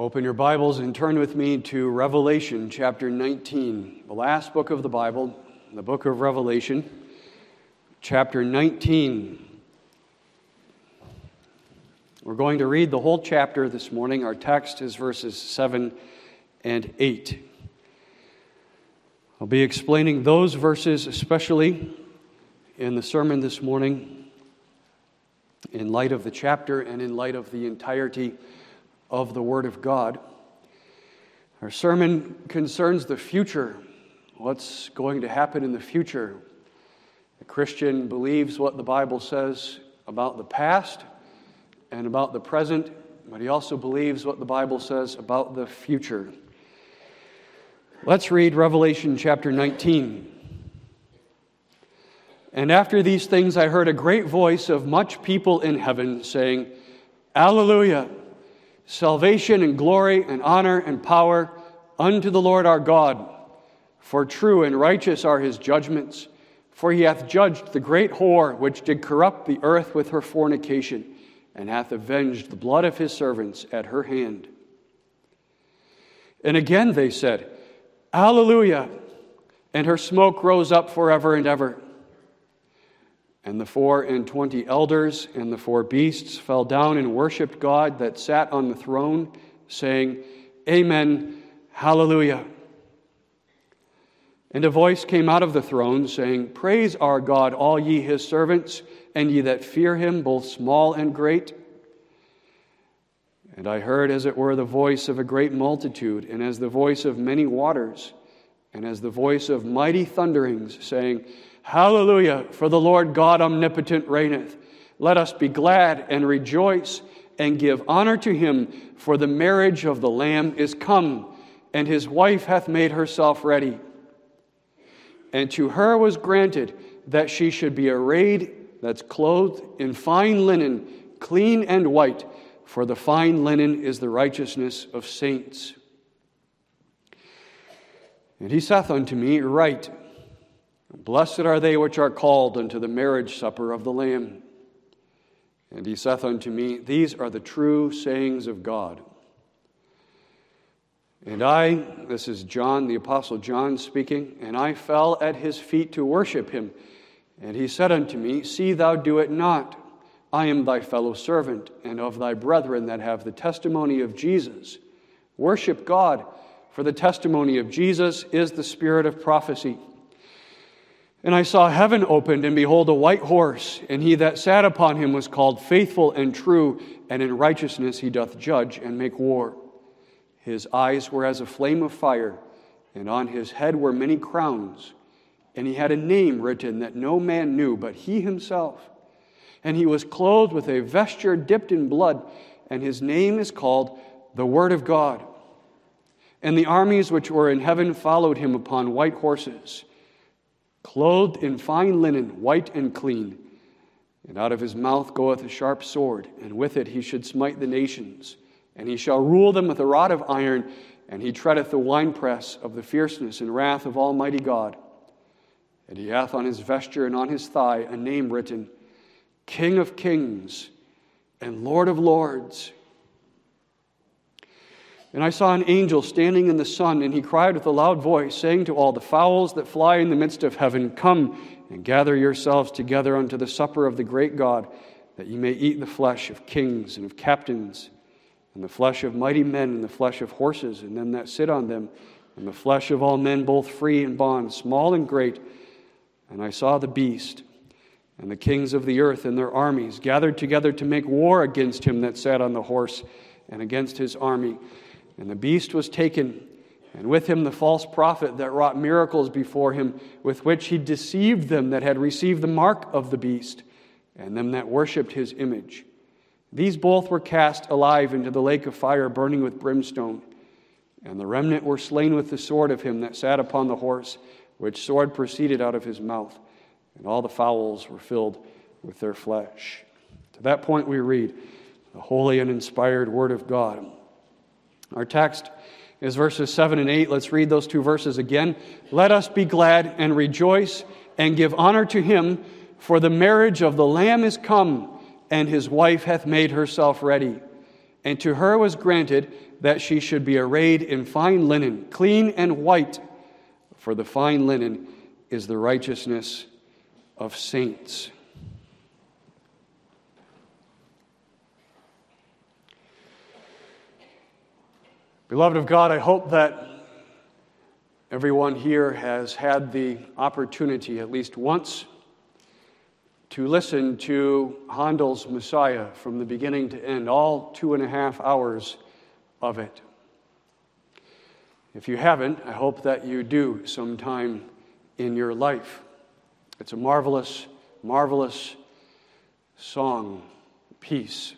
Open your Bibles and turn with me to Revelation chapter 19, the last book of the Bible, the book of Revelation, chapter 19. We're going to read the whole chapter this morning. Our text is verses 7 and 8. I'll be explaining those verses especially in the sermon this morning in light of the chapter and in light of the entirety of the Word of God. Our sermon concerns the future, what's going to happen in the future. A Christian believes what the Bible says about the past and about the present, but he also believes what the Bible says about the future. Let's read Revelation chapter 19. And after these things, I heard a great voice of much people in heaven saying, Alleluia! Salvation and glory and honor and power unto the Lord our God. For true and righteous are his judgments. For he hath judged the great whore which did corrupt the earth with her fornication, and hath avenged the blood of his servants at her hand. And again they said, Alleluia! And her smoke rose up forever and ever. And the four and twenty elders and the four beasts fell down and worshipped God that sat on the throne, saying, Amen, Hallelujah. And a voice came out of the throne, saying, Praise our God, all ye his servants, and ye that fear him, both small and great. And I heard, as it were, the voice of a great multitude, and as the voice of many waters, and as the voice of mighty thunderings, saying, Hallelujah, for the Lord God omnipotent reigneth. Let us be glad and rejoice and give honor to him, for the marriage of the Lamb is come, and his wife hath made herself ready. And to her was granted that she should be arrayed, that's clothed in fine linen, clean and white, for the fine linen is the righteousness of saints. And he saith unto me, Write, Blessed are they which are called unto the marriage supper of the Lamb. And he saith unto me, These are the true sayings of God. And I, this is John, the Apostle John speaking, and I fell at his feet to worship him. And he said unto me, See thou do it not. I am thy fellow servant, and of thy brethren that have the testimony of Jesus. Worship God, for the testimony of Jesus is the spirit of prophecy. And I saw heaven opened, and behold, a white horse, and he that sat upon him was called faithful and true, and in righteousness he doth judge and make war. His eyes were as a flame of fire, and on his head were many crowns. And he had a name written that no man knew but he himself. And he was clothed with a vesture dipped in blood, and his name is called the Word of God. And the armies which were in heaven followed him upon white horses clothed in fine linen, white and clean. And out of his mouth goeth a sharp sword, and with it he should smite the nations. And he shall rule them with a rod of iron, and he treadeth the winepress of the fierceness and wrath of Almighty God. And he hath on his vesture and on his thigh a name written King of Kings and Lord of Lords. And I saw an angel standing in the sun, and he cried with a loud voice, saying to all the fowls that fly in the midst of heaven, Come and gather yourselves together unto the supper of the great God, that ye may eat the flesh of kings and of captains, and the flesh of mighty men, and the flesh of horses, and them that sit on them, and the flesh of all men, both free and bond, small and great. And I saw the beast and the kings of the earth and their armies gathered together to make war against him that sat on the horse and against his army. And the beast was taken, and with him the false prophet that wrought miracles before him, with which he deceived them that had received the mark of the beast, and them that worshipped his image. These both were cast alive into the lake of fire burning with brimstone. And the remnant were slain with the sword of him that sat upon the horse, which sword proceeded out of his mouth. And all the fowls were filled with their flesh. To that point, we read the holy and inspired word of God. Our text is verses 7 and 8. Let's read those two verses again. Let us be glad and rejoice and give honor to him, for the marriage of the Lamb is come, and his wife hath made herself ready. And to her was granted that she should be arrayed in fine linen, clean and white, for the fine linen is the righteousness of saints. Beloved of God, I hope that everyone here has had the opportunity, at least once, to listen to Handel's Messiah from the beginning to end, all two and a half hours of it. If you haven't, I hope that you do sometime in your life. It's a marvelous, marvelous song piece.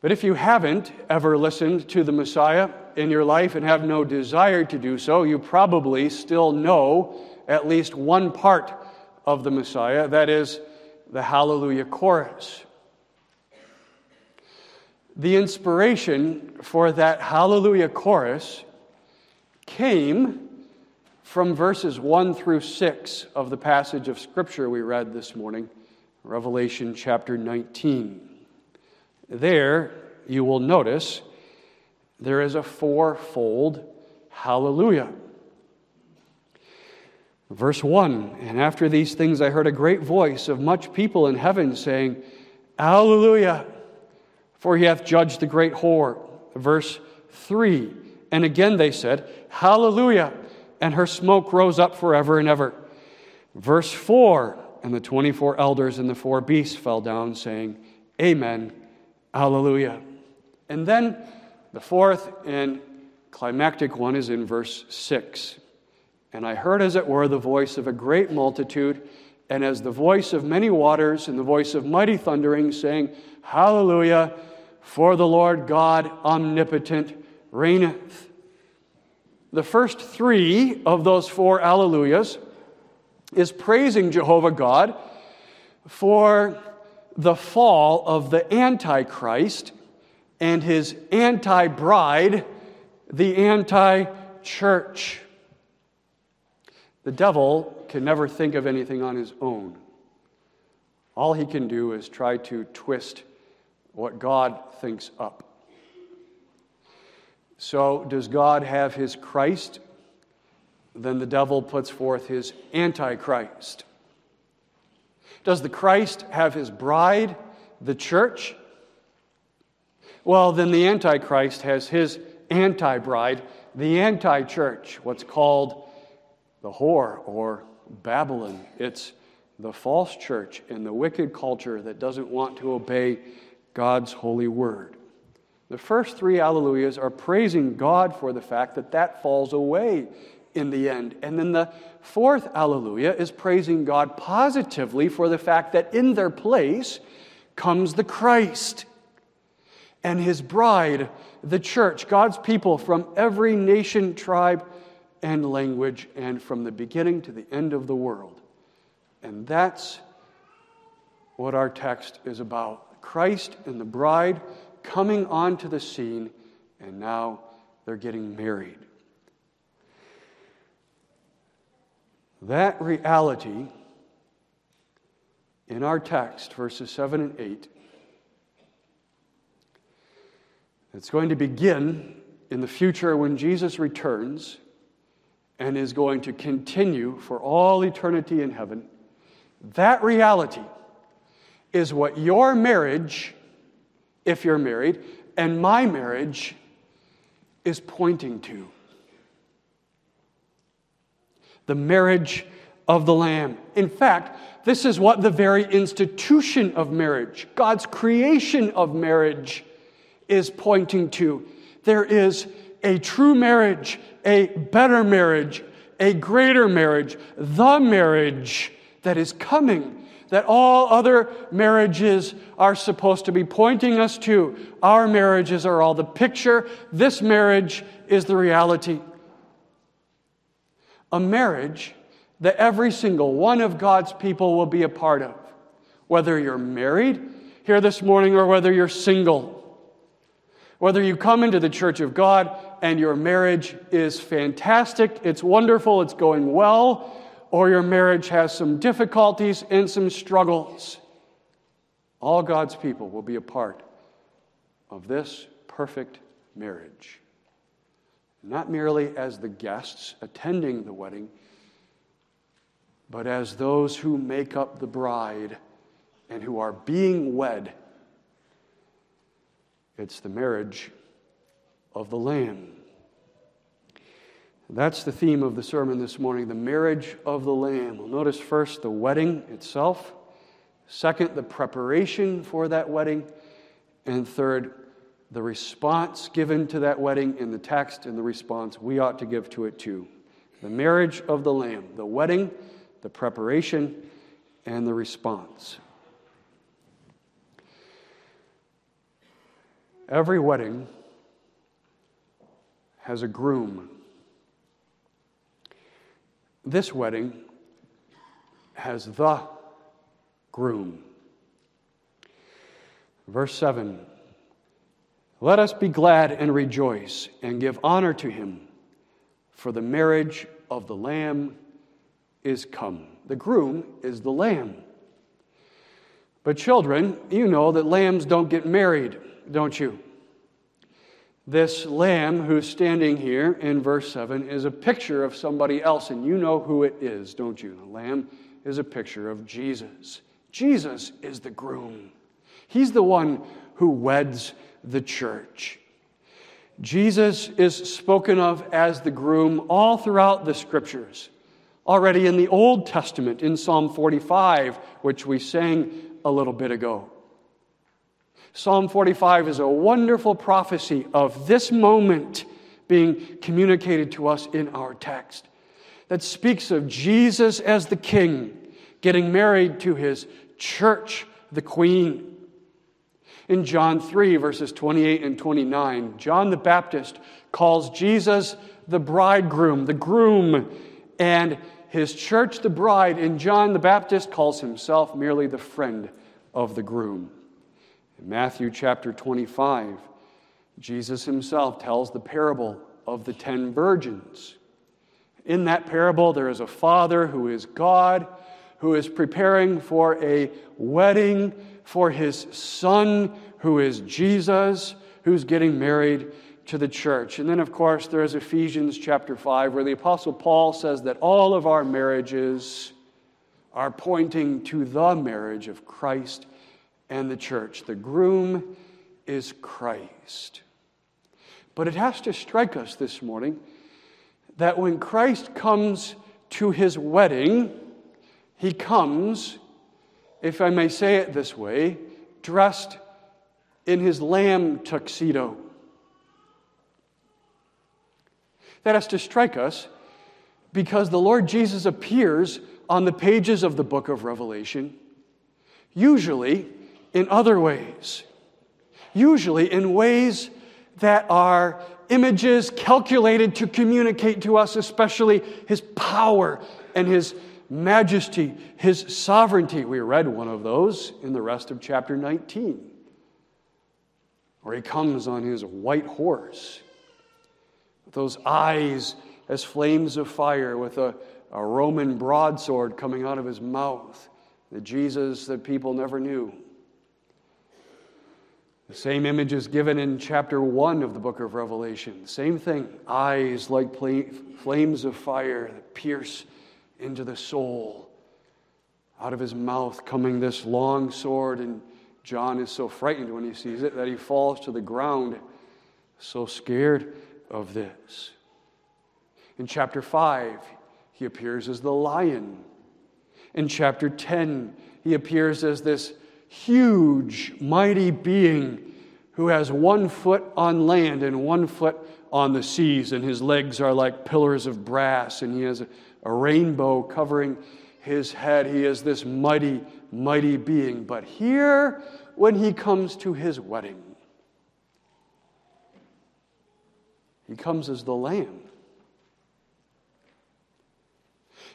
But if you haven't ever listened to the Messiah in your life and have no desire to do so, you probably still know at least one part of the Messiah, that is, the Hallelujah chorus. The inspiration for that Hallelujah chorus came from verses 1 through 6 of the passage of Scripture we read this morning, Revelation chapter 19. There, you will notice there is a fourfold hallelujah. Verse 1 And after these things I heard a great voice of much people in heaven saying, Hallelujah, for he hath judged the great whore. Verse 3 And again they said, Hallelujah, and her smoke rose up forever and ever. Verse 4 And the 24 elders and the four beasts fell down, saying, Amen, Hallelujah. And then the fourth and climactic one is in verse 6. And I heard, as it were, the voice of a great multitude, and as the voice of many waters, and the voice of mighty thundering, saying, Hallelujah, for the Lord God omnipotent reigneth. The first three of those four Alleluias is praising Jehovah God for the fall of the Antichrist and his anti bride, the anti church. The devil can never think of anything on his own. All he can do is try to twist what God thinks up. So, does God have his Christ? Then the devil puts forth his Antichrist. Does the Christ have his bride, the church? Well, then the Antichrist has his anti bride, the anti church, what's called the whore or Babylon. It's the false church and the wicked culture that doesn't want to obey God's holy word. The first three alleluias are praising God for the fact that that falls away in the end. And then the fourth alleluia is praising God positively for the fact that in their place comes the Christ and his bride, the church, God's people from every nation, tribe, and language, and from the beginning to the end of the world. And that's what our text is about Christ and the bride coming onto the scene, and now they're getting married. That reality in our text, verses 7 and 8, it's going to begin in the future when Jesus returns and is going to continue for all eternity in heaven. That reality is what your marriage, if you're married, and my marriage is pointing to. The marriage of the Lamb. In fact, this is what the very institution of marriage, God's creation of marriage, is pointing to. There is a true marriage, a better marriage, a greater marriage, the marriage that is coming, that all other marriages are supposed to be pointing us to. Our marriages are all the picture, this marriage is the reality. A marriage that every single one of God's people will be a part of, whether you're married here this morning or whether you're single. Whether you come into the church of God and your marriage is fantastic, it's wonderful, it's going well, or your marriage has some difficulties and some struggles, all God's people will be a part of this perfect marriage. Not merely as the guests attending the wedding, but as those who make up the bride and who are being wed. It's the marriage of the Lamb. That's the theme of the sermon this morning the marriage of the Lamb. We'll notice first the wedding itself, second, the preparation for that wedding, and third, the response given to that wedding in the text and the response we ought to give to it too. The marriage of the Lamb, the wedding, the preparation, and the response. Every wedding has a groom. This wedding has the groom. Verse 7 Let us be glad and rejoice and give honor to him, for the marriage of the Lamb is come. The groom is the lamb. But, children, you know that lambs don't get married, don't you? This lamb who's standing here in verse 7 is a picture of somebody else, and you know who it is, don't you? The lamb is a picture of Jesus. Jesus is the groom, he's the one who weds the church. Jesus is spoken of as the groom all throughout the scriptures. Already in the Old Testament, in Psalm 45, which we sang a little bit ago. Psalm 45 is a wonderful prophecy of this moment being communicated to us in our text that speaks of Jesus as the king getting married to his church, the queen. In John 3, verses 28 and 29, John the Baptist calls Jesus the bridegroom, the groom, and his church the bride, and John the Baptist calls himself merely the friend of the groom. In Matthew chapter 25, Jesus himself tells the parable of the ten virgins. In that parable, there is a father who is God, who is preparing for a wedding for his son, who is Jesus, who's getting married to the church. And then, of course, there is Ephesians chapter 5, where the Apostle Paul says that all of our marriages are pointing to the marriage of Christ and the church. The groom is Christ. But it has to strike us this morning that when Christ comes to his wedding, he comes, if I may say it this way, dressed in his lamb tuxedo. That has to strike us because the Lord Jesus appears on the pages of the book of Revelation, usually in other ways, usually in ways that are images calculated to communicate to us, especially his power and his majesty, his sovereignty. We read one of those in the rest of chapter 19, where he comes on his white horse, with those eyes as flames of fire, with a, a Roman broadsword coming out of his mouth, the Jesus that people never knew. The same image is given in chapter 1 of the book of Revelation. Same thing eyes like flames of fire that pierce into the soul. Out of his mouth coming this long sword, and John is so frightened when he sees it that he falls to the ground, so scared of this. In chapter 5, he appears as the lion. In chapter 10, he appears as this huge, mighty being who has one foot on land and one foot on the seas, and his legs are like pillars of brass, and he has a, a rainbow covering his head. He is this mighty, mighty being. But here, when he comes to his wedding, he comes as the Lamb.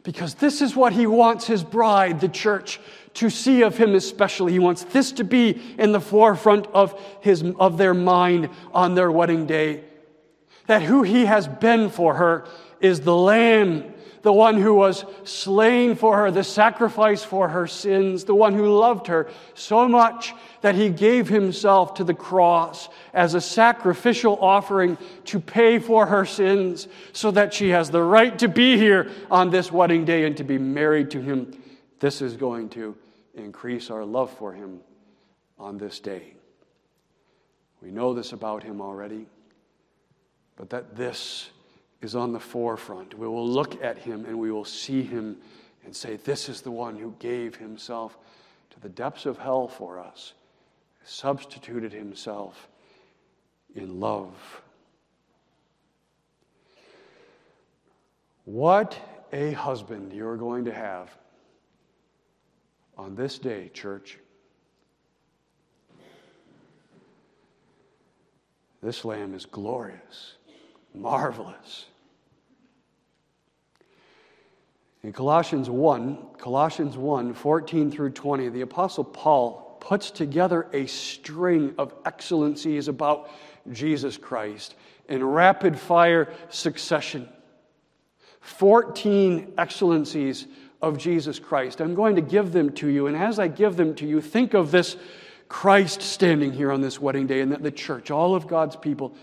Because this is what he wants his bride, the church, to see of him especially. He wants this to be in the forefront of, his, of their mind on their wedding day. That who he has been for her is the Lamb, the one who was slain for her, the sacrifice for her sins, the one who loved her so much that he gave himself to the cross as a sacrificial offering to pay for her sins so that she has the right to be here on this wedding day and to be married to him. This is going to increase our love for him on this day. We know this about him already, but that this is on the forefront. We will look at him and we will see him and say, This is the one who gave himself to the depths of hell for us, substituted himself in love. What a husband you're going to have on this day, church. This lamb is glorious, marvelous. In Colossians 1, Colossians 1, 14 through 20, the Apostle Paul puts together a string of excellencies about Jesus Christ in rapid fire succession. 14 excellencies of Jesus Christ. I'm going to give them to you, and as I give them to you, think of this Christ standing here on this wedding day, and that the church, all of God's people,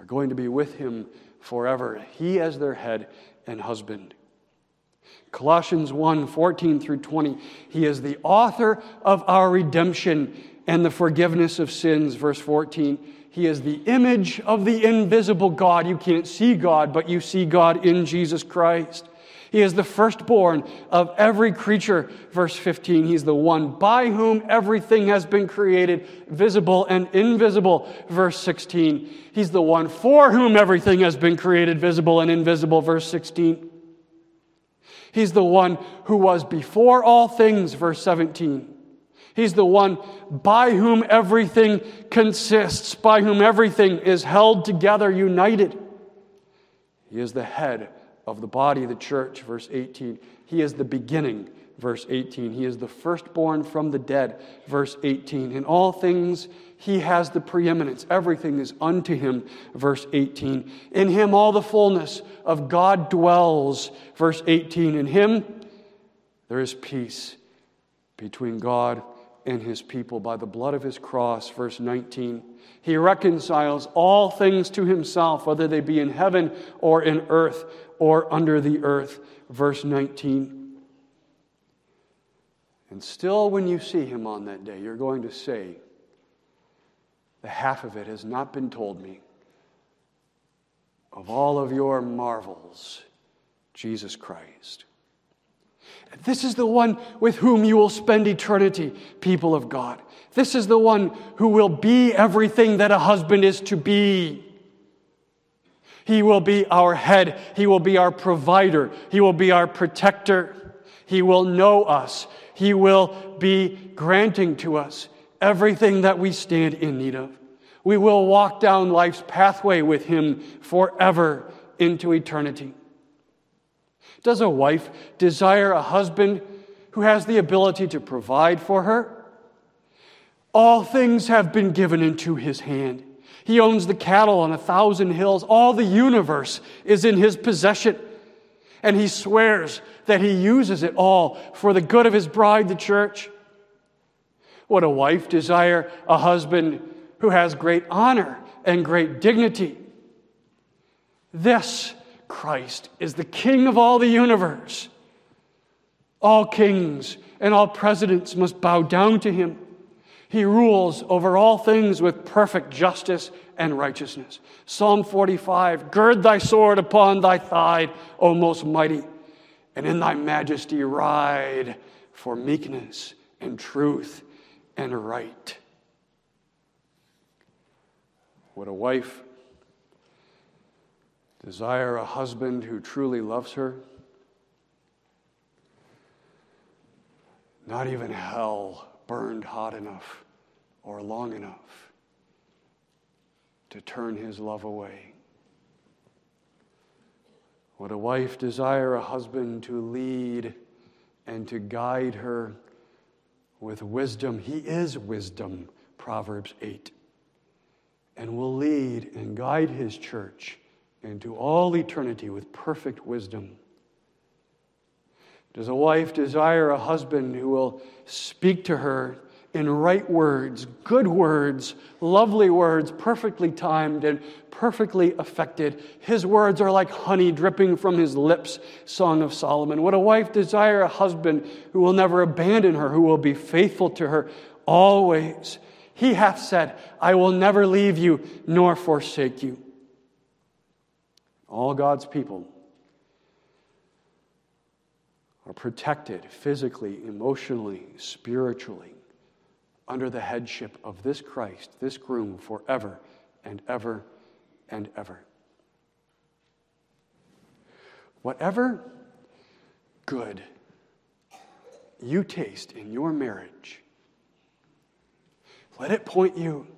are going to be with him forever. He as their head and husband. Colossians 1 14 through 20. He is the author of our redemption and the forgiveness of sins. Verse 14. He is the image of the invisible God. You can't see God, but you see God in Jesus Christ. He is the firstborn of every creature. Verse 15, He's the one by whom everything has been created, visible and invisible. Verse 16, He's the one for whom everything has been created, visible and invisible. Verse 16, He's the one who was before all things. Verse 17, He's the one by whom everything consists, by whom everything is held together, united. He is the head of the body of the church, verse 18. He is the beginning, verse 18. He is the firstborn from the dead, verse 18. In all things, he has the preeminence. Everything is unto him, verse 18. In him, all the fullness of God dwells, verse 18. In him, there is peace between God and his people by the blood of his cross, verse 19. He reconciles all things to himself, whether they be in heaven or in earth or under the earth. Verse 19. And still, when you see him on that day, you're going to say, The half of it has not been told me. Of all of your marvels, Jesus Christ. This is the one with whom you will spend eternity, people of God. This is the one who will be everything that a husband is to be. He will be our head. He will be our provider. He will be our protector. He will know us. He will be granting to us everything that we stand in need of. We will walk down life's pathway with Him forever into eternity. Does a wife desire a husband who has the ability to provide for her? All things have been given into his hand. He owns the cattle on a thousand hills. All the universe is in his possession. And he swears that he uses it all for the good of his bride, the church. Would a wife desire a husband who has great honor and great dignity? This Christ is the King of all the universe. All kings and all presidents must bow down to him. He rules over all things with perfect justice and righteousness. Psalm 45 Gird thy sword upon thy thigh, O most mighty, and in thy majesty ride for meekness and truth and right. Would a wife desire a husband who truly loves her? Not even hell burned hot enough or long enough to turn his love away. Would a wife desire a husband to lead and to guide her with wisdom? He is wisdom, Proverbs 8, and will lead and guide his church into all eternity with perfect wisdom. Does a wife desire a husband who will speak to her in right words, good words, lovely words, perfectly timed and perfectly affected? His words are like honey dripping from his lips, Song of Solomon. Would a wife desire a husband who will never abandon her, who will be faithful to her always? He hath said, I will never leave you nor forsake you. All God's people are protected physically, emotionally, spiritually under the headship of this Christ, this groom, forever and ever and ever. Whatever good you taste in your marriage, let it point you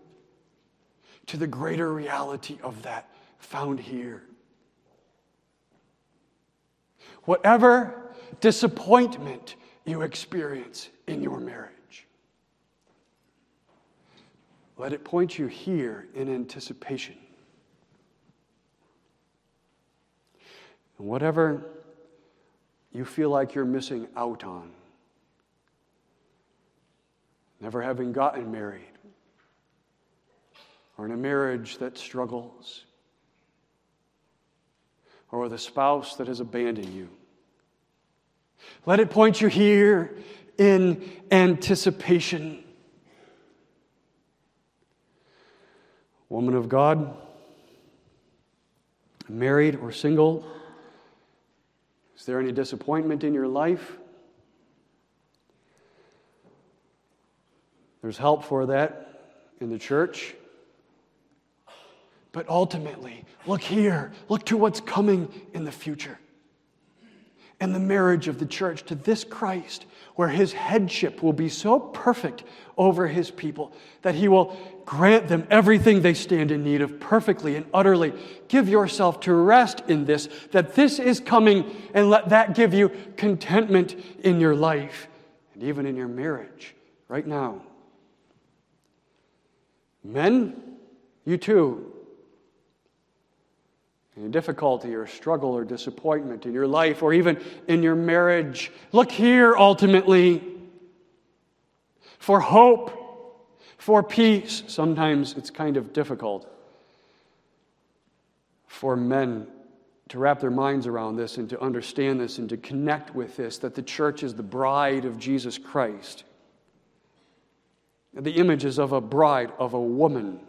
to the greater reality of that found here. Whatever disappointment you experience in your marriage. Let it point you here in anticipation. And whatever you feel like you're missing out on, never having gotten married, or in a marriage that struggles, or with a spouse that has abandoned you. Let it point you here in anticipation. Woman of God, married or single, is there any disappointment in your life? There's help for that in the church. But ultimately, look here, look to what's coming in the future and the marriage of the church to this Christ, where his headship will be so perfect over his people that he will grant them everything they stand in need of perfectly and utterly. Give yourself to rest in this, that this is coming, and let that give you contentment in your life and even in your marriage right now. Men, you too any difficulty or struggle or disappointment in your life or even in your marriage, look here ultimately for hope, for peace. Sometimes it's kind of difficult for men to wrap their minds around this and to understand this and to connect with this that the church is the bride of Jesus Christ. The images of a bride, of a woman.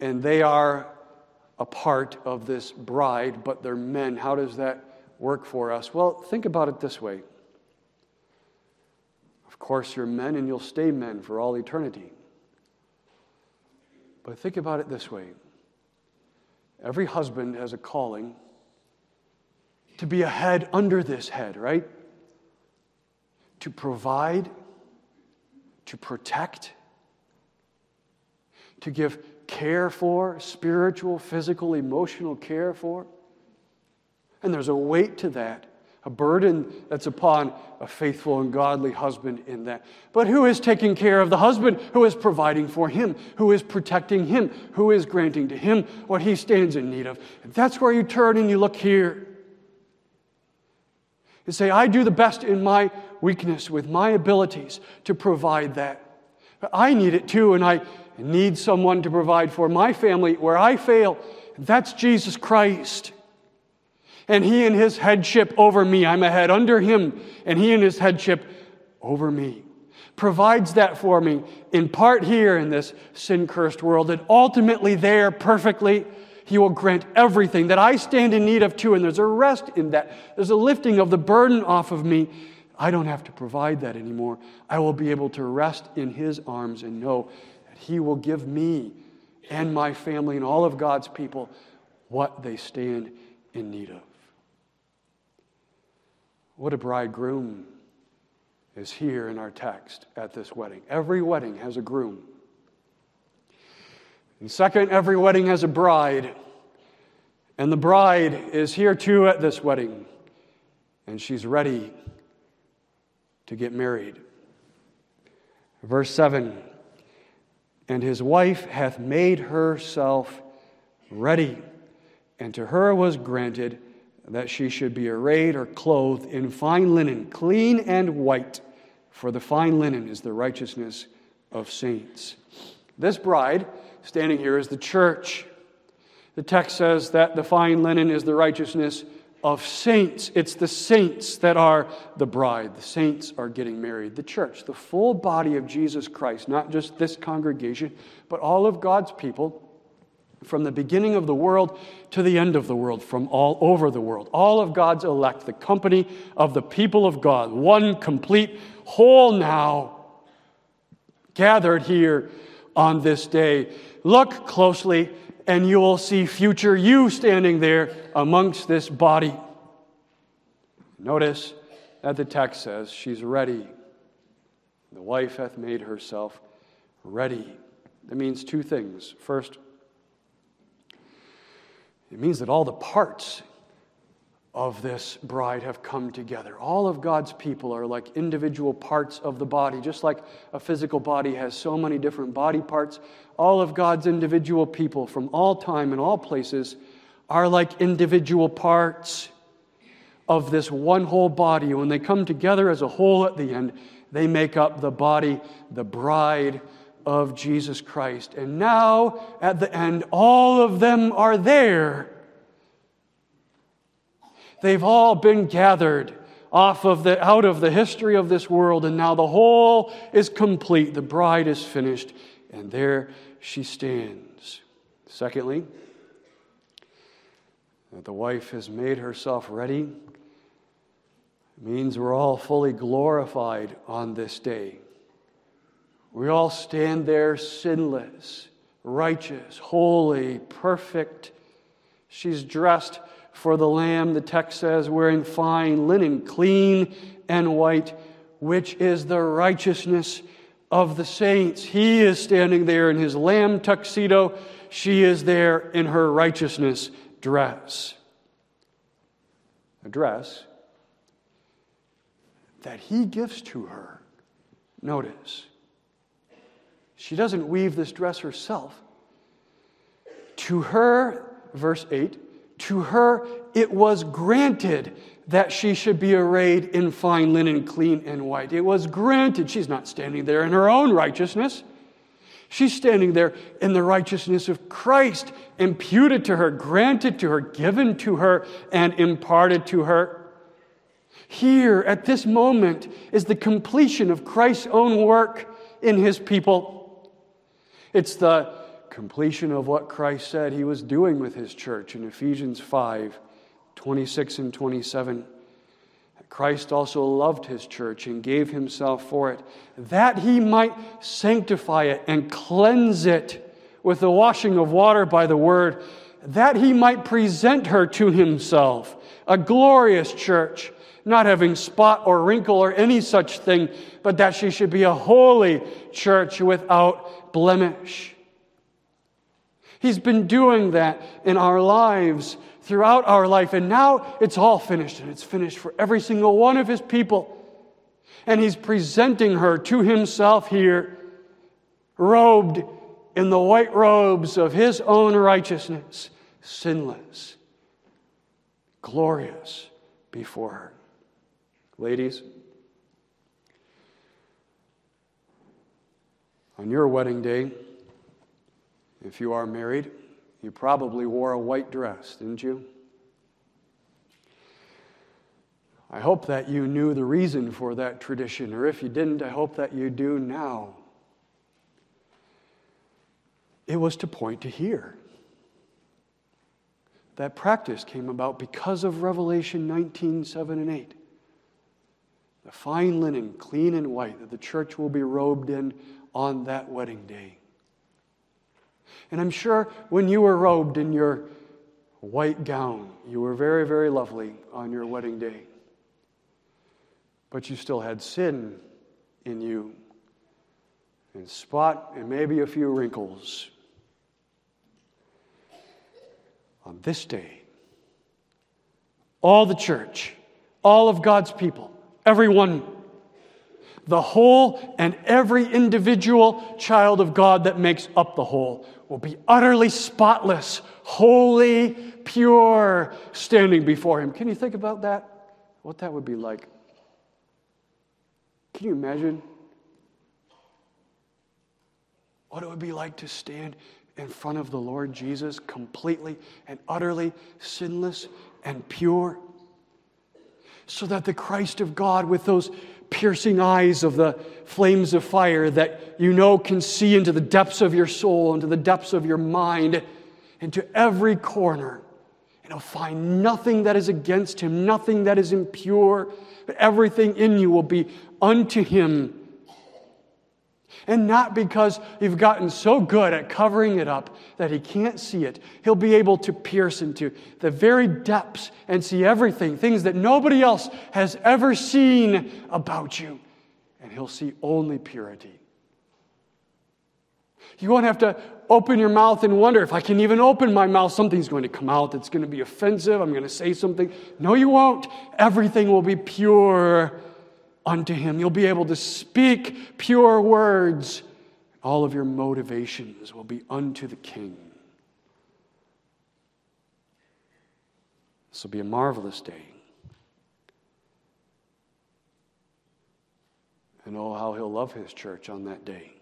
And they are a part of this bride, but they're men. How does that work for us? Well, think about it this way. Of course, you're men and you'll stay men for all eternity. But think about it this way every husband has a calling to be a head under this head, right? To provide, to protect, to give care for, spiritual, physical, emotional care for. And there's a weight to that, a burden that's upon a faithful and godly husband in that. But who is taking care of the husband? Who is providing for him? Who is protecting him? Who is granting to him what he stands in need of? And that's where you turn and you look here. And say, I do the best in my weakness with my abilities to provide that. But I need it too, and I need someone to provide for my family where I fail. That's Jesus Christ. And He and His headship over me, I'm a head under Him, and He and His headship over me. Provides that for me in part here in this sin cursed world, and ultimately there perfectly. He will grant everything that I stand in need of too, and there's a rest in that. There's a lifting of the burden off of me. I don't have to provide that anymore. I will be able to rest in His arms and know he will give me and my family and all of God's people what they stand in need of. What a bridegroom is here in our text at this wedding. Every wedding has a groom. And second, every wedding has a bride. And the bride is here too at this wedding. And she's ready to get married. Verse 7 and his wife hath made herself ready, and to her was granted that she should be arrayed or clothed in fine linen, clean and white, for the fine linen is the righteousness of saints. This bride standing here is the church. The text says that the fine linen is the righteousness of saints. It's the saints that are the bride. The saints are getting married. The church, the full body of Jesus Christ, not just this congregation, but all of God's people from the beginning of the world to the end of the world, from all over the world. All of God's elect, the company of the people of God, one complete whole now, gathered here on this day. Look closely, and you will see future you standing there amongst this body. Notice that the text says she's ready. The wife hath made herself ready. That means two things. First, it means that all the parts of this bride have come together. All of God's people are like individual parts of the body, just like a physical body has so many different body parts. All of God's individual people from all time and all places are like individual parts of this one whole body. When they come together as a whole at the end, they make up the body, the bride of Jesus Christ. And now, at the end, all of them are there. They've all been gathered off of the, out of the history of this world, and now the whole is complete. The bride is finished, and there she stands. Secondly, that the wife has made herself ready means we're all fully glorified on this day. We all stand there sinless, righteous, holy, perfect. She's dressed for the Lamb, the text says, wearing fine linen, clean and white, which is the righteousness of the saints. He is standing there in his lamb tuxedo. She is there in her righteousness dress. A dress that he gives to her. Notice she doesn't weave this dress herself. To her, verse 8, to her it was granted that she should be arrayed in fine linen, clean and white. It was granted. She's not standing there in her own righteousness. She's standing there in the righteousness of Christ, imputed to her, granted to her, given to her, and imparted to her. Here, at this moment, is the completion of Christ's own work in his people. It's the completion of what Christ said he was doing with his church in Ephesians 5 26 and 27. Christ also loved his church and gave himself for it, that he might sanctify it and cleanse it with the washing of water by the word, that he might present her to himself, a glorious church, not having spot or wrinkle or any such thing, but that she should be a holy church without blemish. He's been doing that in our lives throughout our life, and now it's all finished, and it's finished for every single one of His people. And He's presenting her to Himself here, robed in the white robes of His own righteousness, sinless, glorious before her. Ladies, On your wedding day, if you are married, you probably wore a white dress, didn't you? I hope that you knew the reason for that tradition, or if you didn't, I hope that you do now. It was to point to here. That practice came about because of Revelation 19 7 and 8. The fine linen, clean and white, that the church will be robed in on that wedding day. And I'm sure when you were robed in your white gown, you were very, very lovely on your wedding day. But you still had sin in you, and spot, and maybe a few wrinkles. On this day, all the church, all of God's people, everyone the whole and every individual child of God that makes up the whole will be utterly spotless, holy, pure standing before him. Can you think about that? What that would be like? Can you imagine what it would be like to stand in front of the Lord Jesus completely and utterly sinless and pure? So that the Christ of God, with those piercing eyes of the flames of fire that you know can see into the depths of your soul, into the depths of your mind, into every corner, and he'll find nothing that is against him, nothing that is impure, but everything in you will be unto him. And not because you've gotten so good at covering it up that he can't see it. He'll be able to pierce into the very depths and see everything, things that nobody else has ever seen about you. And he'll see only purity. You won't have to open your mouth and wonder if I can even open my mouth, something's going to come out that's going to be offensive. I'm going to say something. No, you won't. Everything will be pure unto Him. You'll be able to speak pure words. All of your motivations will be unto the King. This will be a marvelous day. And oh, how He'll love His church on that day.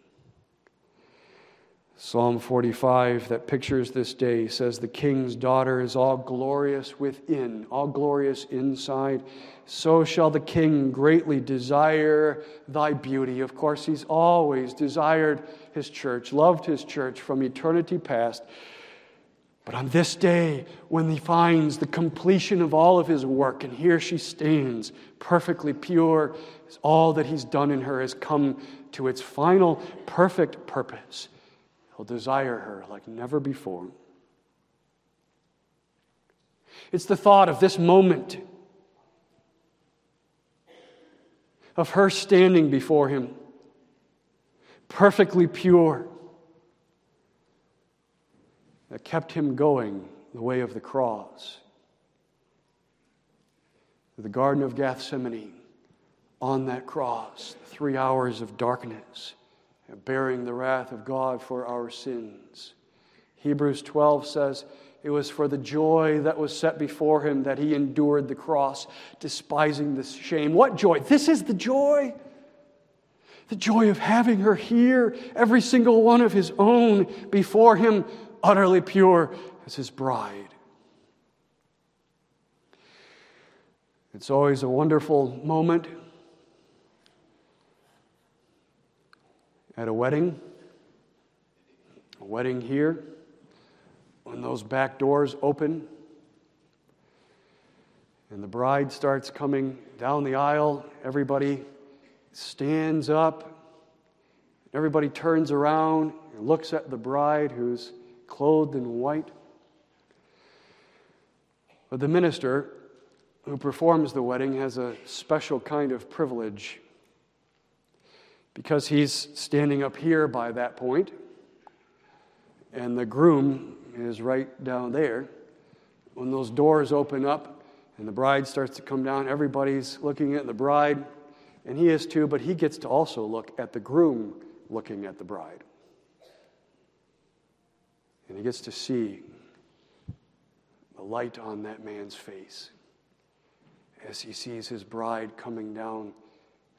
Psalm 45, that pictures this day, says, The king's daughter is all glorious within, all glorious inside. So shall the king greatly desire thy beauty. Of course, he's always desired his church, loved his church from eternity past. But on this day, when he finds the completion of all of his work, and here she stands, perfectly pure, all that he's done in her has come to its final perfect purpose. He'll desire her like never before. It's the thought of this moment of her standing before him, perfectly pure, that kept him going the way of the cross. The Garden of Gethsemane, on that cross, three hours of darkness bearing the wrath of God for our sins. Hebrews 12 says, It was for the joy that was set before him that he endured the cross, despising the shame. What joy? This is the joy. The joy of having her here, every single one of his own, before him, utterly pure as his bride. It's always a wonderful moment at a wedding, a wedding here, when those back doors open and the bride starts coming down the aisle, everybody stands up, everybody turns around and looks at the bride who's clothed in white. But the minister who performs the wedding has a special kind of privilege because he's standing up here by that point, and the groom is right down there. When those doors open up and the bride starts to come down, everybody's looking at the bride, and he is too, but he gets to also look at the groom looking at the bride. And he gets to see the light on that man's face as he sees his bride coming down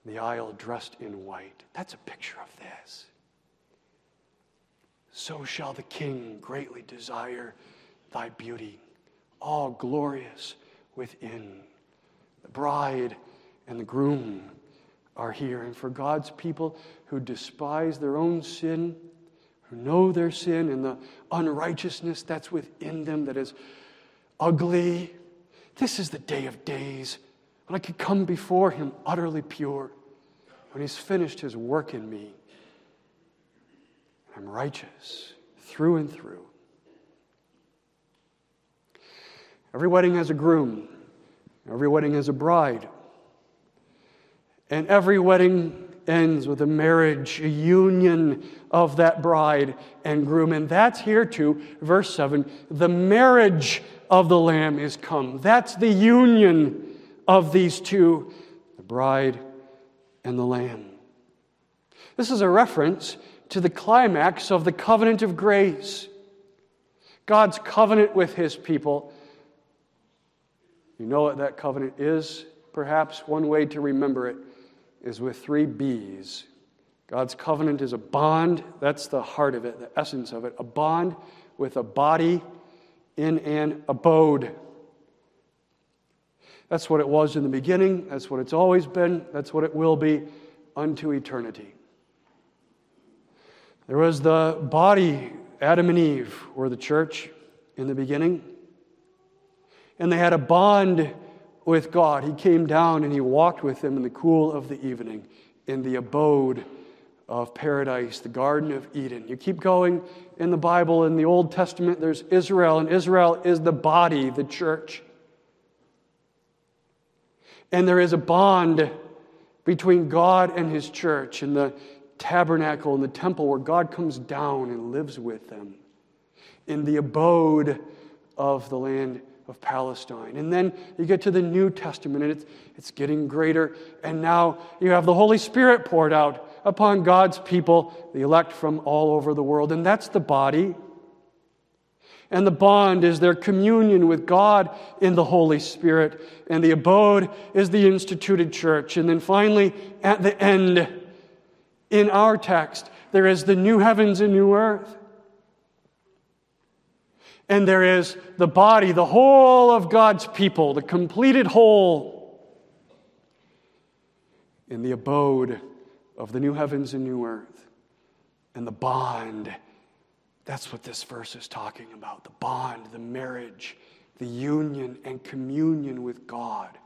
the aisle dressed in white. That's a picture of this. So shall the king greatly desire thy beauty, all glorious within. The bride and the groom are here. And for God's people who despise their own sin, who know their sin and the unrighteousness that's within them that is ugly, this is the day of days when I could come before Him utterly pure, when He's finished His work in me. I'm righteous through and through. Every wedding has a groom, every wedding has a bride. And every wedding ends with a marriage, a union of that bride and groom. And that's here too, verse 7 the marriage of the Lamb is come. That's the union of these two, the bride and the lamb. This is a reference to the climax of the covenant of grace. God's covenant with his people. You know what that covenant is? Perhaps one way to remember it is with three B's. God's covenant is a bond, that's the heart of it, the essence of it, a bond with a body in an abode. That's what it was in the beginning, that's what it's always been, that's what it will be unto eternity. There was the body, Adam and Eve were the church in the beginning, and they had a bond with God. He came down and he walked with them in the cool of the evening in the abode of paradise, the Garden of Eden. You keep going in the Bible, in the Old Testament, there's Israel, and Israel is the body, the church. And there is a bond between God and his church in the tabernacle and the temple where God comes down and lives with them in the abode of the land of Palestine. And then you get to the New Testament and it's, it's getting greater. And now you have the Holy Spirit poured out upon God's people, the elect from all over the world. And that's the body. And the bond is their communion with God in the Holy Spirit. And the abode is the instituted church. And then finally, at the end, in our text, there is the new heavens and new earth. And there is the body, the whole of God's people, the completed whole in the abode of the new heavens and new earth. And the bond, that's what this verse is talking about the bond, the marriage, the union and communion with God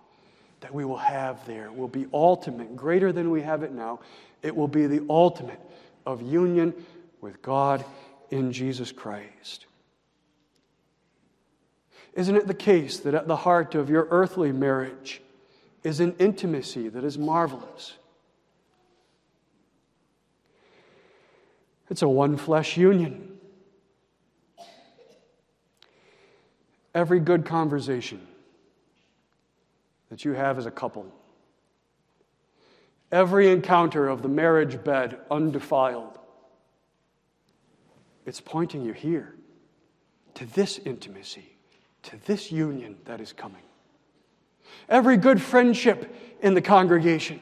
that we will have there will be ultimate, greater than we have it now. It will be the ultimate of union with God in Jesus Christ. Isn't it the case that at the heart of your earthly marriage is an intimacy that is marvelous? It's a one flesh union. Every good conversation that you have as a couple, every encounter of the marriage bed undefiled, it's pointing you here to this intimacy, to this union that is coming. Every good friendship in the congregation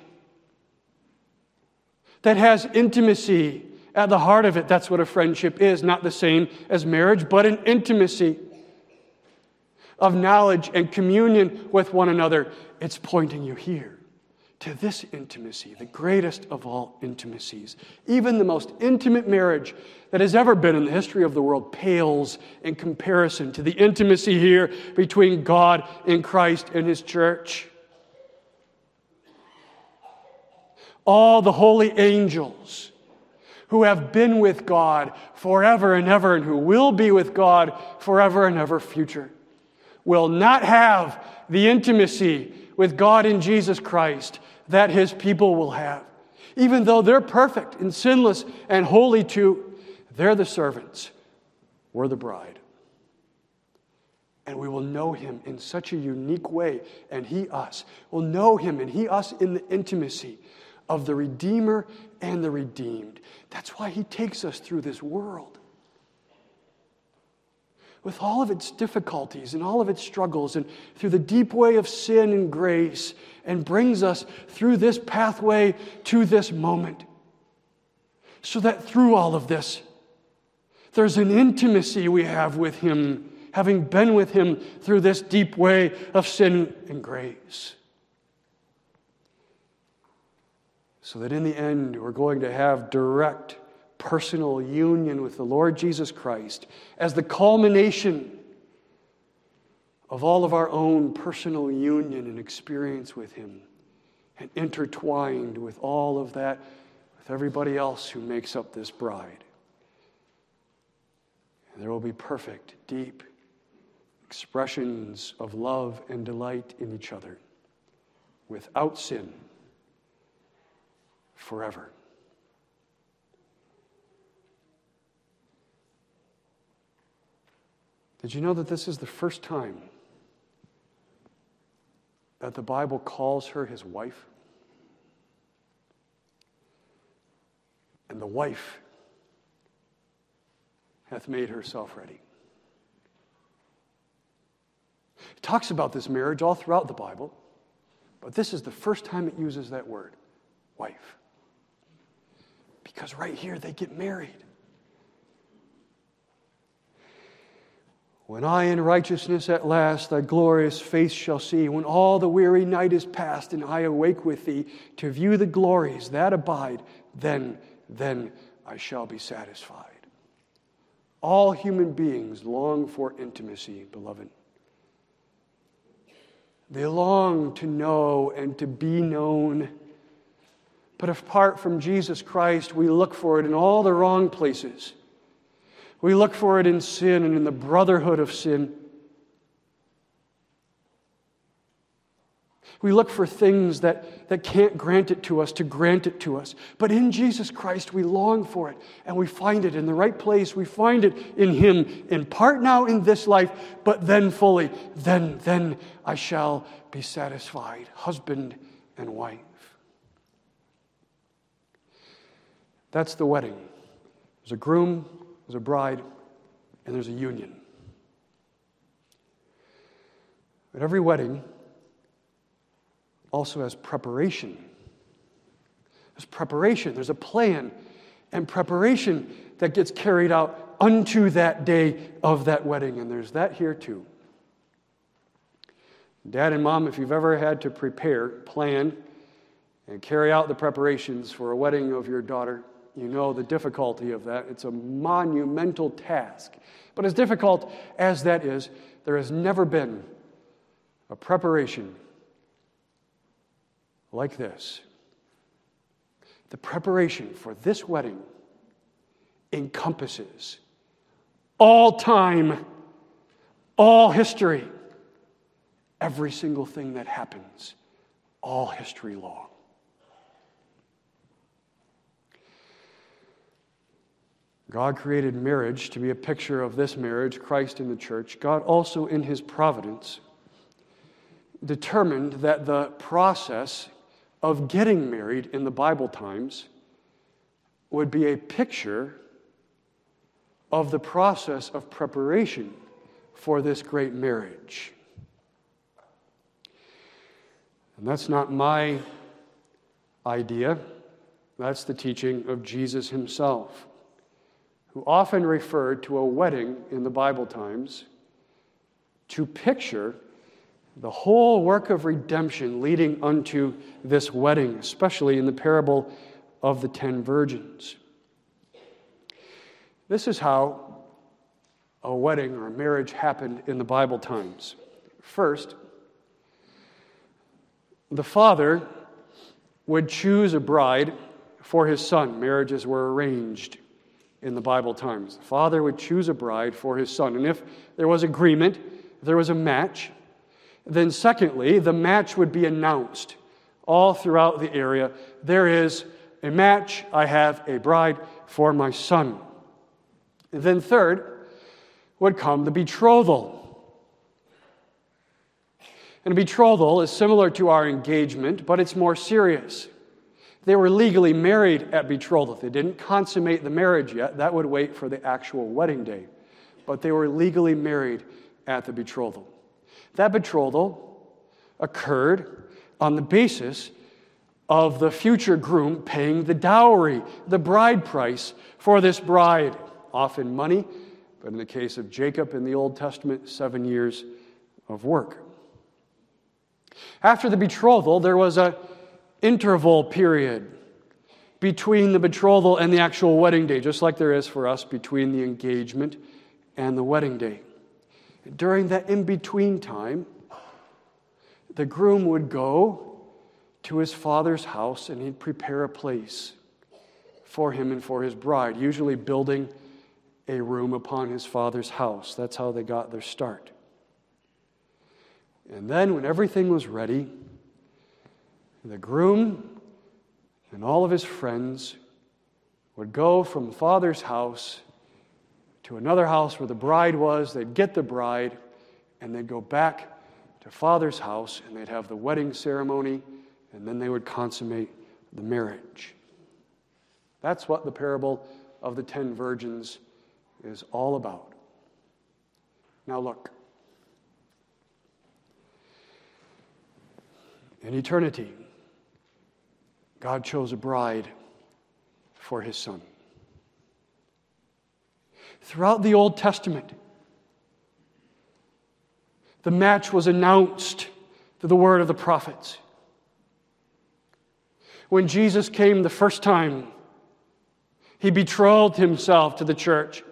that has intimacy at the heart of it, that's what a friendship is. Not the same as marriage, but an intimacy of knowledge and communion with one another. It's pointing you here to this intimacy, the greatest of all intimacies. Even the most intimate marriage that has ever been in the history of the world pales in comparison to the intimacy here between God and Christ and His church. All the holy angels who have been with God forever and ever and who will be with God forever and ever future will not have the intimacy with God in Jesus Christ that his people will have. Even though they're perfect and sinless and holy too, they're the servants. We're the bride. And we will know him in such a unique way, and he us. will know him and he us in the intimacy of the Redeemer and the redeemed. That's why he takes us through this world. With all of its difficulties and all of its struggles, and through the deep way of sin and grace, and brings us through this pathway to this moment. So that through all of this, there's an intimacy we have with Him, having been with Him through this deep way of sin and grace. so that in the end we're going to have direct personal union with the Lord Jesus Christ as the culmination of all of our own personal union and experience with Him, and intertwined with all of that with everybody else who makes up this bride. And there will be perfect, deep expressions of love and delight in each other without sin forever. Did you know that this is the first time that the Bible calls her his wife? And the wife hath made herself ready. It talks about this marriage all throughout the Bible, but this is the first time it uses that word, wife. Because right here they get married. When I in righteousness at last thy glorious face shall see, when all the weary night is past and I awake with thee to view the glories that abide, then, then I shall be satisfied. All human beings long for intimacy, beloved. They long to know and to be known. But apart from Jesus Christ, we look for it in all the wrong places. We look for it in sin and in the brotherhood of sin. We look for things that, that can't grant it to us to grant it to us. But in Jesus Christ, we long for it and we find it in the right place. We find it in Him, in part now in this life, but then fully. Then, then I shall be satisfied, husband and wife. That's the wedding. There's a groom, there's a bride, and there's a union. But every wedding also has preparation. There's preparation, there's a plan and preparation that gets carried out unto that day of that wedding, and there's that here too. Dad and mom, if you've ever had to prepare, plan, and carry out the preparations for a wedding of your daughter, you know the difficulty of that. It's a monumental task. But as difficult as that is, there has never been a preparation like this. The preparation for this wedding encompasses all time, all history, every single thing that happens, all history long. God created marriage to be a picture of this marriage, Christ in the church. God also, in his providence, determined that the process of getting married in the Bible times would be a picture of the process of preparation for this great marriage. And that's not my idea, that's the teaching of Jesus himself who often referred to a wedding in the Bible times to picture the whole work of redemption leading unto this wedding, especially in the parable of the ten virgins. This is how a wedding or a marriage happened in the Bible times. First, the father would choose a bride for his son. Marriages were arranged in the Bible times. The father would choose a bride for his son. And if there was agreement, if there was a match, then secondly, the match would be announced all throughout the area. There is a match, I have a bride for my son. And then third would come the betrothal. And a betrothal is similar to our engagement, but it's more serious. They were legally married at betrothal. They didn't consummate the marriage yet. That would wait for the actual wedding day. But they were legally married at the betrothal. That betrothal occurred on the basis of the future groom paying the dowry, the bride price for this bride, often money, but in the case of Jacob in the Old Testament, seven years of work. After the betrothal, there was a interval period between the betrothal and the actual wedding day, just like there is for us between the engagement and the wedding day. During that in between time, the groom would go to his father's house and he'd prepare a place for him and for his bride, usually building a room upon his father's house. That's how they got their start. And then, when everything was ready, the groom and all of his friends would go from the father's house to another house where the bride was. They'd get the bride and they'd go back to father's house and they'd have the wedding ceremony and then they would consummate the marriage. That's what the parable of the ten virgins is all about. Now, look. In eternity, God chose a bride for his son. Throughout the Old Testament, the match was announced through the word of the prophets. When Jesus came the first time, he betrothed himself to the church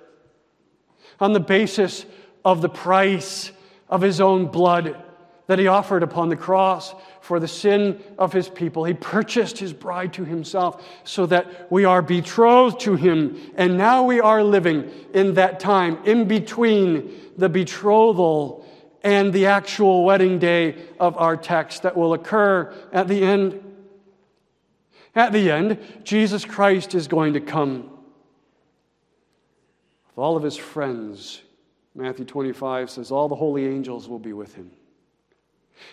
on the basis of the price of his own blood that he offered upon the cross for the sin of his people. He purchased his bride to himself so that we are betrothed to him. And now we are living in that time in between the betrothal and the actual wedding day of our text that will occur at the end. At the end, Jesus Christ is going to come with all of his friends. Matthew 25 says, All the holy angels will be with him.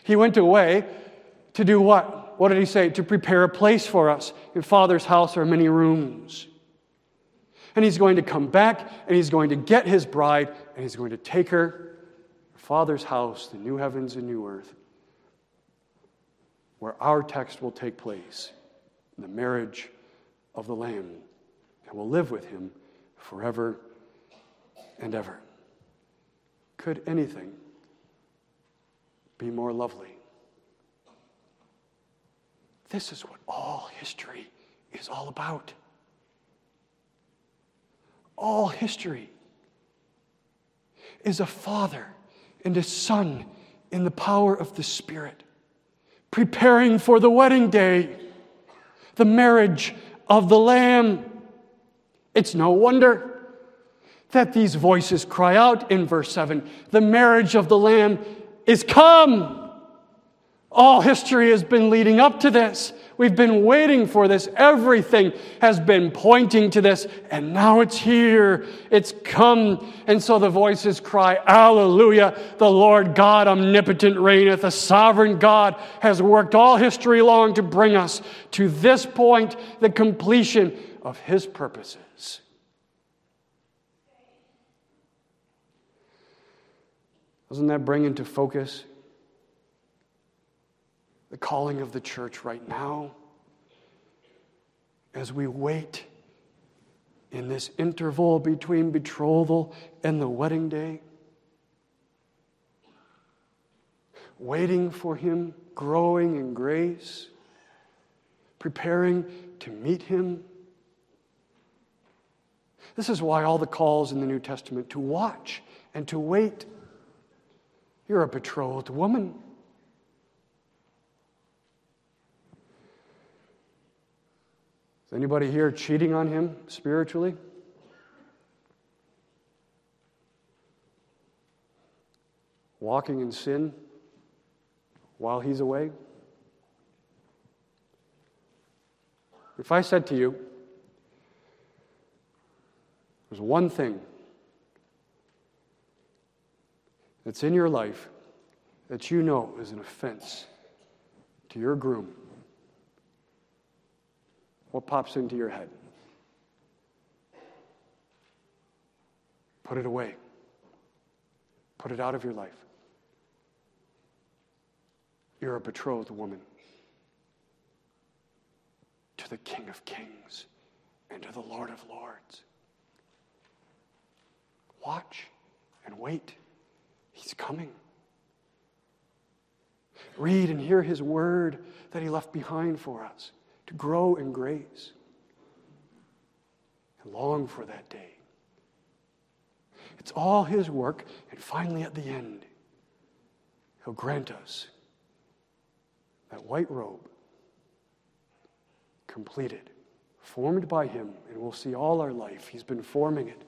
He went away to do what? What did he say? To prepare a place for us. In Father's house are many rooms. And he's going to come back and he's going to get his bride and he's going to take her Father's house, the new heavens and new earth, where our text will take place, the marriage of the Lamb, and we'll live with him forever and ever. Could anything be more lovely? This is what all history is all about. All history is a father and a son in the power of the Spirit, preparing for the wedding day, the marriage of the Lamb. It's no wonder that these voices cry out in verse 7 the marriage of the Lamb is come. All history has been leading up to this. We've been waiting for this. Everything has been pointing to this, and now it's here. It's come. And so the voices cry, Alleluia! The Lord God omnipotent reigneth. The sovereign God has worked all history long to bring us to this point, the completion of his purposes. Doesn't that bring into focus the calling of the church right now as we wait in this interval between betrothal and the wedding day. Waiting for Him, growing in grace, preparing to meet Him. This is why all the calls in the New Testament to watch and to wait. You're a betrothed woman. Is anybody here cheating on him spiritually? Walking in sin while he's away? If I said to you, there's one thing that's in your life that you know is an offense to your groom, what pops into your head? Put it away. Put it out of your life. You're a betrothed woman to the King of Kings and to the Lord of Lords. Watch and wait. He's coming. Read and hear his word that he left behind for us to grow in grace and long for that day. It's all His work, and finally at the end, He'll grant us that white robe completed, formed by Him, and we'll see all our life. He's been forming it.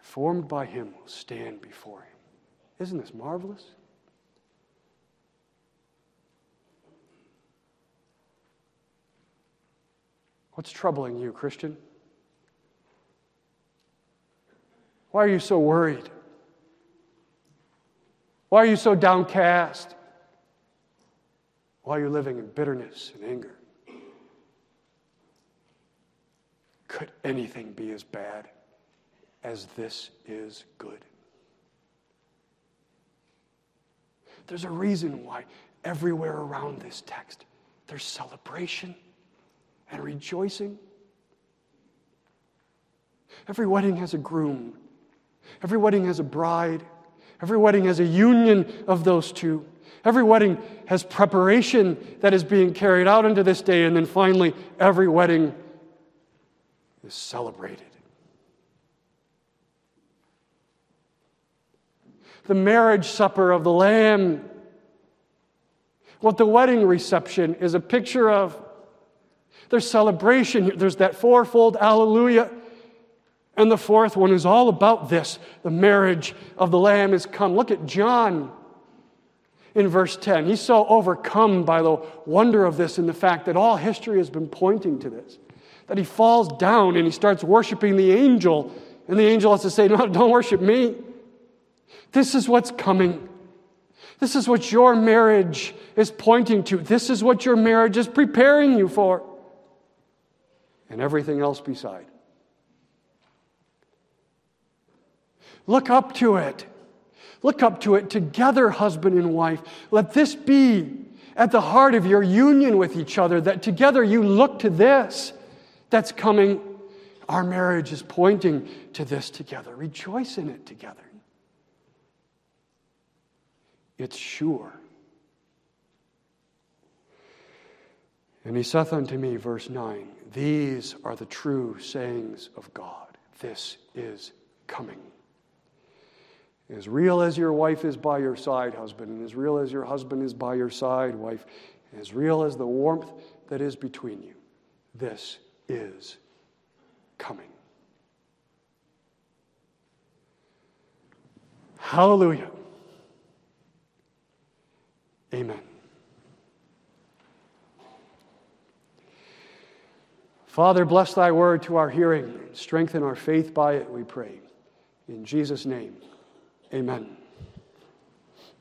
Formed by Him, we'll stand before Him. Isn't this marvelous? What's troubling you, Christian? Why are you so worried? Why are you so downcast? Why are you living in bitterness and anger? Could anything be as bad as this is good? There's a reason why everywhere around this text there's celebration and rejoicing. Every wedding has a groom, every wedding has a bride, every wedding has a union of those two. Every wedding has preparation that is being carried out into this day, and then finally, every wedding is celebrated. The marriage supper of the Lamb, what the wedding reception is a picture of. There's celebration, here. there's that fourfold alleluia. And the fourth one is all about this the marriage of the Lamb is come. Look at John in verse 10. He's so overcome by the wonder of this and the fact that all history has been pointing to this that he falls down and he starts worshiping the angel. And the angel has to say, No, don't worship me. This is what's coming. This is what your marriage is pointing to. This is what your marriage is preparing you for. And everything else beside. Look up to it. Look up to it together, husband and wife. Let this be at the heart of your union with each other, that together you look to this that's coming. Our marriage is pointing to this together. Rejoice in it together. It's sure. And he saith unto me, verse 9, These are the true sayings of God. This is coming. As real as your wife is by your side, husband, and as real as your husband is by your side, wife, as real as the warmth that is between you, this is coming. Hallelujah. Amen. Father, bless thy word to our hearing. Strengthen our faith by it, we pray. In Jesus' name. Amen.